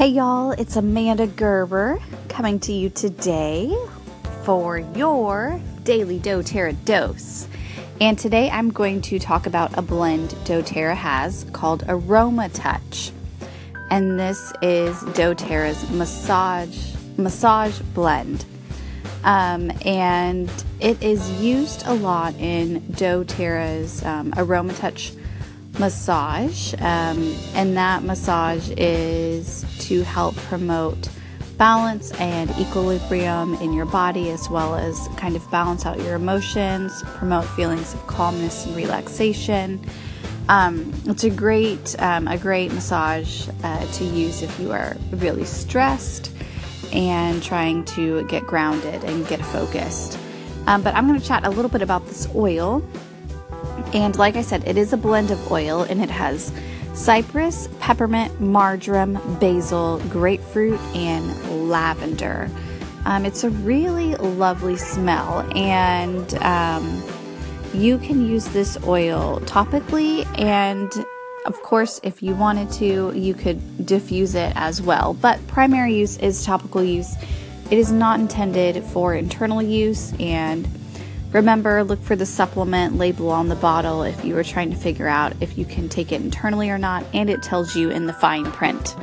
Hey y'all, it's Amanda Gerber coming to you today for your daily doTERRA dose. And today I'm going to talk about a blend doTERRA has called Aroma Touch. And this is doTERRA's massage massage blend. Um, and it is used a lot in doTERRA's um, Aroma Touch massage, um, and that massage is to help promote balance and equilibrium in your body, as well as kind of balance out your emotions, promote feelings of calmness and relaxation. Um, it's a great um, a great massage uh, to use if you are really stressed and trying to get grounded and get focused. Um, but I'm going to chat a little bit about this oil and like I said, it is a blend of oil and it has cypress, peppermint, marjoram, basil, grapefruit, and lavender. Um, it's a really lovely smell, and um, you can use this oil topically. And of course, if you wanted to, you could diffuse it as well. But primary use is topical use. It is not intended for internal use, and Remember, look for the supplement label on the bottle if you are trying to figure out if you can take it internally or not, and it tells you in the fine print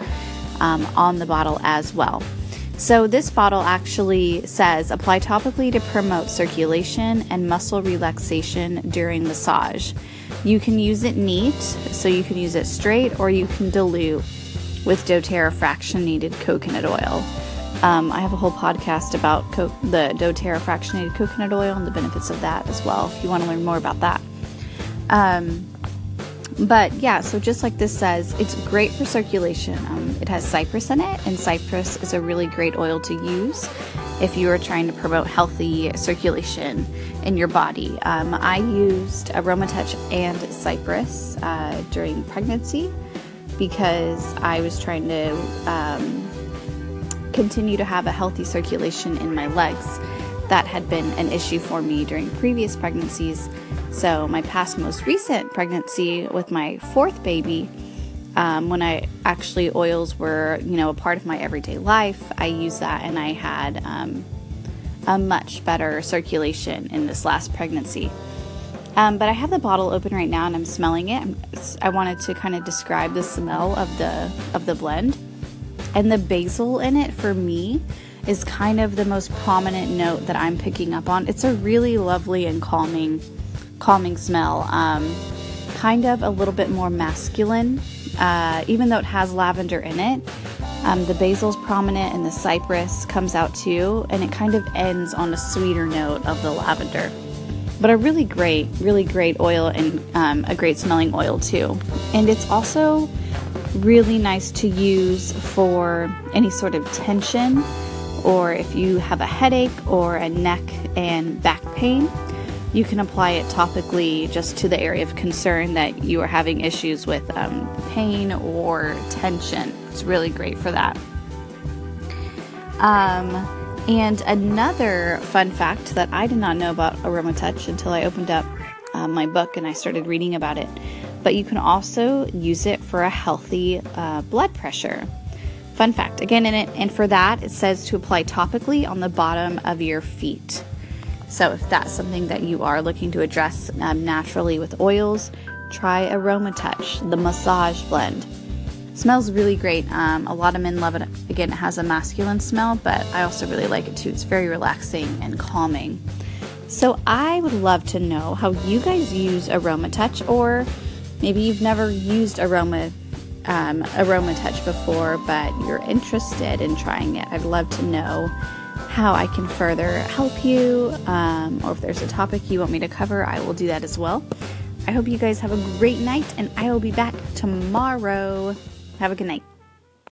um, on the bottle as well. So, this bottle actually says apply topically to promote circulation and muscle relaxation during massage. You can use it neat, so you can use it straight, or you can dilute with doTERRA fractionated coconut oil. Um, I have a whole podcast about co- the doTERRA fractionated coconut oil and the benefits of that as well, if you want to learn more about that. Um, but yeah, so just like this says, it's great for circulation. Um, it has cypress in it, and cypress is a really great oil to use if you are trying to promote healthy circulation in your body. Um, I used AromaTouch and cypress uh, during pregnancy because I was trying to um, continue to have a healthy circulation in my legs. That had been an issue for me during previous pregnancies. So, my past most recent pregnancy with my fourth baby, um, when I actually oils were, you know, a part of my everyday life, I used that and I had um, a much better circulation in this last pregnancy. Um, but I have the bottle open right now and I'm smelling it. I wanted to kind of describe the smell of the of the blend. And the basil in it for me is kind of the most prominent note that I'm picking up on. It's a really lovely and calming, calming smell. Um, kind of a little bit more masculine, uh, even though it has lavender in it. Um, the basil's prominent and the cypress comes out too, and it kind of ends on a sweeter note of the lavender. But a really great, really great oil and um, a great smelling oil too. And it's also really nice to use for any sort of tension or if you have a headache or a neck and back pain. You can apply it topically just to the area of concern that you are having issues with um, pain or tension. It's really great for that. Um, and another fun fact that I did not know about Aroma Touch until I opened up uh, my book and I started reading about it but you can also use it for a healthy uh, blood pressure. Fun fact again, in it, and for that, it says to apply topically on the bottom of your feet. So, if that's something that you are looking to address um, naturally with oils, try Aroma Touch, the massage blend. It smells really great. Um, a lot of men love it. Again, it has a masculine smell, but I also really like it too. It's very relaxing and calming. So, I would love to know how you guys use Aroma Touch or Maybe you've never used aroma um, aroma touch before, but you're interested in trying it. I'd love to know how I can further help you, um, or if there's a topic you want me to cover, I will do that as well. I hope you guys have a great night, and I will be back tomorrow. Have a good night.